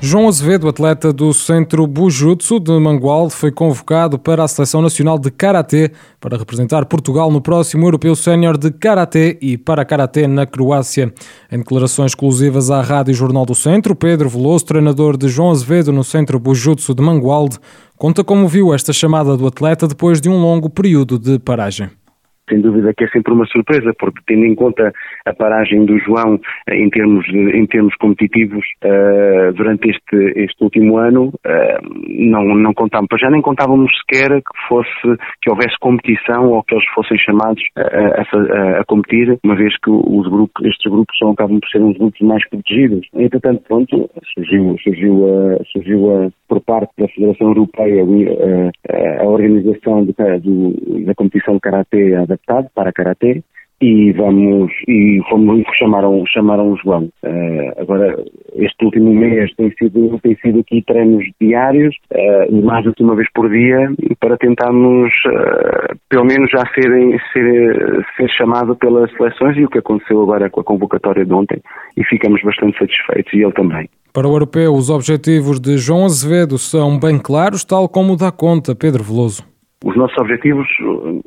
João Azevedo, atleta do Centro Bujutsu de Mangualde, foi convocado para a Seleção Nacional de Karatê para representar Portugal no próximo Europeu Sénior de Karatê e para Karatê na Croácia. Em declarações exclusivas à Rádio Jornal do Centro, Pedro Veloso, treinador de João Azevedo no Centro Bujutsu de Mangualde, conta como viu esta chamada do atleta depois de um longo período de paragem sem dúvida que é sempre uma surpresa, porque tendo em conta a paragem do João eh, em termos, em termos competitivos uh, durante este, este último ano, uh, não, não contávamos, já nem contávamos sequer que fosse, que houvesse competição ou que eles fossem chamados a, a, a, a competir, uma vez que os grupos, estes grupos são, acabam por ser uns grupos mais protegidos. Entretanto, pronto, surgiu, surgiu, a, surgiu por parte da Federação Europeia a, organização de, do, da competição de Karatê adaptado para Karatê e vamos e fomos chamaram chamaram o João. Uh, agora este último mês tem sido tem sido aqui treinos diários uh, mais do que uma vez por dia para tentarmos uh, pelo menos já serem ser, ser chamado pelas seleções e o que aconteceu agora com a convocatória de ontem e ficamos bastante satisfeitos e ele também. Para o europeu os objetivos de João Azevedo são bem claros tal como dá conta Pedro Veloso os nossos objetivos,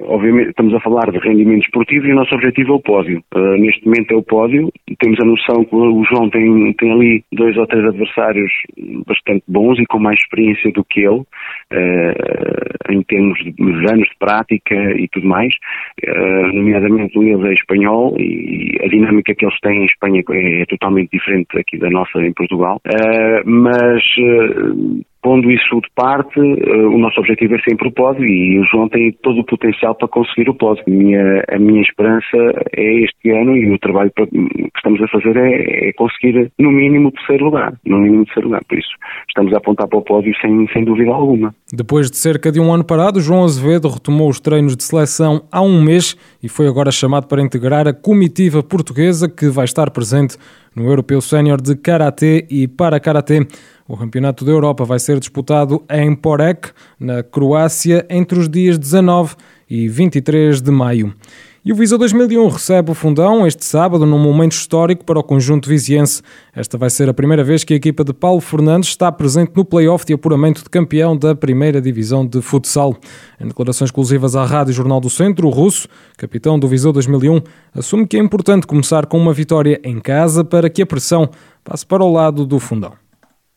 obviamente, estamos a falar de rendimento esportivo e o nosso objetivo é o pódio. Uh, neste momento é o pódio. Temos a noção que o João tem, tem ali dois ou três adversários bastante bons e com mais experiência do que ele, uh, em termos de anos de prática e tudo mais. Uh, nomeadamente o ele é espanhol e a dinâmica que eles têm em Espanha é, é totalmente diferente aqui da nossa em Portugal. mas Pondo isso de parte, uh, o nosso objetivo é sempre o pódio e o João tem todo o potencial para conseguir o pódio. Minha, a minha esperança é este ano e o trabalho que estamos a fazer é, é conseguir no mínimo o terceiro lugar. No mínimo o terceiro lugar. Por isso, estamos a apontar para o pódio sem, sem dúvida alguma. Depois de cerca de um ano parado, João Azevedo retomou os treinos de seleção há um mês e foi agora chamado para integrar a comitiva portuguesa que vai estar presente no Europeu Sénior de Karatê e para Karatê. O Campeonato da Europa vai ser disputado em Porek, na Croácia, entre os dias 19 e 23 de maio. E o Viseu 2001 recebe o fundão este sábado num momento histórico para o conjunto viziense. Esta vai ser a primeira vez que a equipa de Paulo Fernandes está presente no play-off de apuramento de campeão da primeira divisão de futsal. Em declarações exclusivas à Rádio Jornal do Centro, o russo, capitão do Viseu 2001, assume que é importante começar com uma vitória em casa para que a pressão passe para o lado do fundão.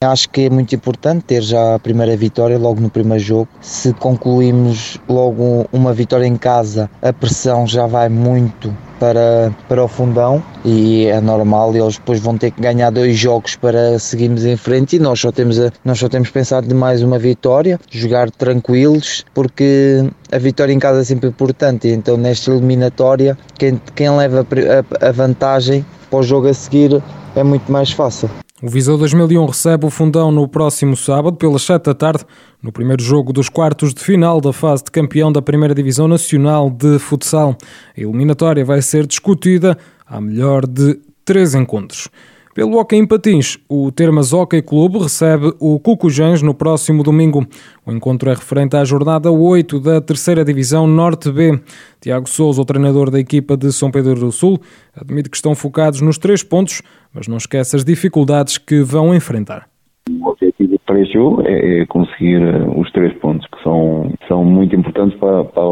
Acho que é muito importante ter já a primeira vitória logo no primeiro jogo. Se concluímos logo uma vitória em casa, a pressão já vai muito para, para o fundão e é normal, eles depois vão ter que ganhar dois jogos para seguirmos em frente e nós só temos, a, nós só temos pensado de mais uma vitória, jogar tranquilos, porque a vitória em casa é sempre importante, então nesta eliminatória quem, quem leva a, a vantagem para o jogo a seguir é muito mais fácil. O Viseu 2001 recebe o Fundão no próximo sábado, pelas 7 da tarde, no primeiro jogo dos quartos de final da fase de campeão da Primeira Divisão Nacional de Futsal. A eliminatória vai ser discutida à melhor de três encontros. Pelo Hockey em Patins, o Termas Hockey Clube recebe o Cucujães no próximo domingo. O encontro é referente à jornada 8 da terceira Divisão Norte B. Tiago Souza, o treinador da equipa de São Pedro do Sul, admite que estão focados nos três pontos, mas não esquece as dificuldades que vão enfrentar. Jogo é, é conseguir eh, os três pontos que são, são muito importantes para, para,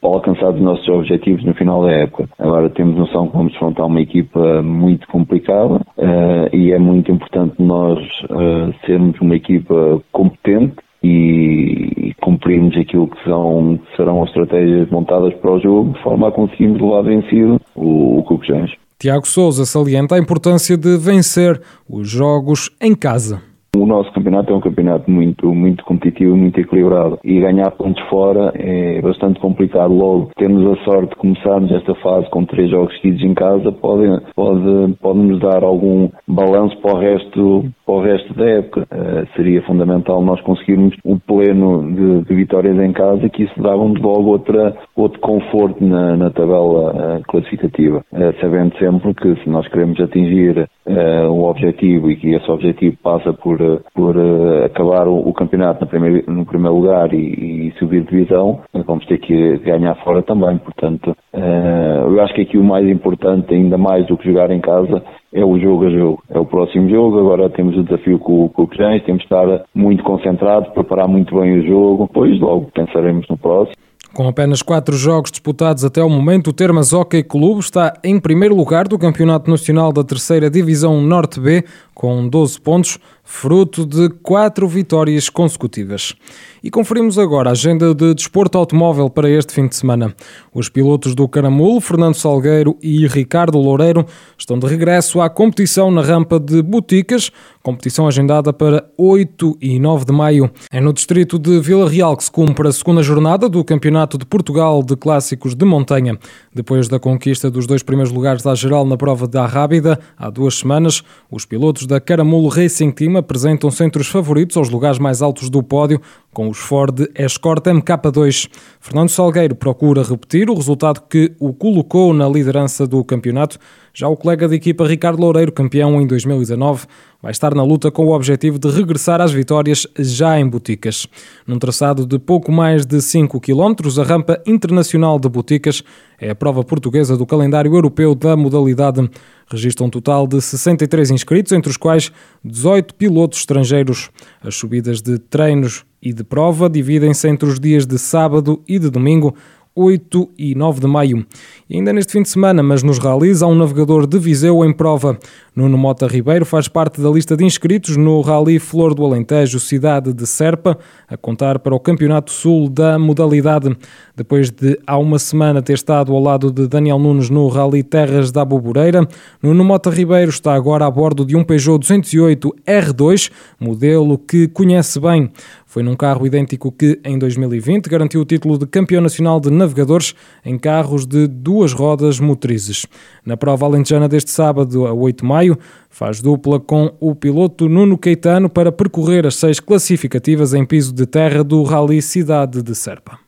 para, alcançar os nossos objetivos no final da época. Agora temos noção que vamos enfrentar uma equipa muito complicada uh, e é muito importante nós uh, sermos uma equipa competente e cumprirmos aquilo que são, serão as estratégias montadas para o jogo de forma a conseguirmos levar vencido o, o Cucujães. Tiago Souza salienta a importância de vencer os jogos em casa. O nosso campeonato é um campeonato muito, muito competitivo, muito equilibrado e ganhar pontos fora é bastante complicado. Logo, temos a sorte de começarmos esta fase com três jogos seguidos em casa, pode, pode, pode nos dar algum balanço para o resto, para o resto da época. Uh, seria fundamental nós conseguirmos o pleno de, de, vitórias em casa, que isso dava-nos logo outra, outro conforto na, na tabela uh, classificativa. Uh, sabendo sempre que se nós queremos atingir uh, um objetivo e que esse objetivo passa por, uh, por uh, acabar o, o, campeonato no primeiro, no primeiro lugar e, e subir divisão, vamos ter que ganhar fora também. Portanto, eu acho que aqui o mais importante, ainda mais do que jogar em casa, é o jogo a jogo. É o próximo jogo, agora temos o desafio com, com o Cães, temos de estar muito concentrados, preparar muito bem o jogo, depois logo pensaremos no próximo. Com apenas quatro jogos disputados até o momento, o Termas Hockey Clube está em primeiro lugar do Campeonato Nacional da Terceira Divisão Norte B, com 12 pontos, fruto de quatro vitórias consecutivas. E conferimos agora a agenda de desporto automóvel para este fim de semana. Os pilotos do Caramulo, Fernando Salgueiro e Ricardo Loureiro, estão de regresso à competição na rampa de Boticas, competição agendada para 8 e 9 de maio. É no distrito de Vila Real que se cumpre a segunda jornada do Campeonato de Portugal de Clássicos de Montanha. Depois da conquista dos dois primeiros lugares da geral na prova da Rábida, há duas semanas, os pilotos da Caramulo Racing Team apresentam-se entre os favoritos aos lugares mais altos do pódio, com os Ford Escort MK2. Fernando Salgueiro procura repetir o resultado que o colocou na liderança do campeonato. Já o colega de equipa Ricardo Loureiro, campeão em 2019, vai estar na luta com o objetivo de regressar às vitórias já em Boticas. Num traçado de pouco mais de 5 km, a rampa internacional de Boticas é a prova portuguesa do calendário europeu da modalidade. Registra um total de 63 inscritos, entre os quais 18 pilotos estrangeiros. As subidas de treinos e de prova dividem-se entre os dias de sábado e de domingo, 8 e 9 de maio. E ainda neste fim de semana, mas nos ralis, há um navegador de Viseu em prova. Nuno Mota Ribeiro faz parte da lista de inscritos no Rally Flor do Alentejo, cidade de Serpa, a contar para o Campeonato Sul da modalidade. Depois de há uma semana ter estado ao lado de Daniel Nunes no Rally Terras da Boboreira, Nuno Mota Ribeiro está agora a bordo de um Peugeot 208 R2, modelo que conhece bem. Foi num carro idêntico que, em 2020, garantiu o título de campeão nacional de navegadores em carros de duas rodas motrizes. Na prova alentejana deste sábado, a 8 de maio, faz dupla com o piloto Nuno Caetano para percorrer as seis classificativas em piso de terra do Rally Cidade de Serpa.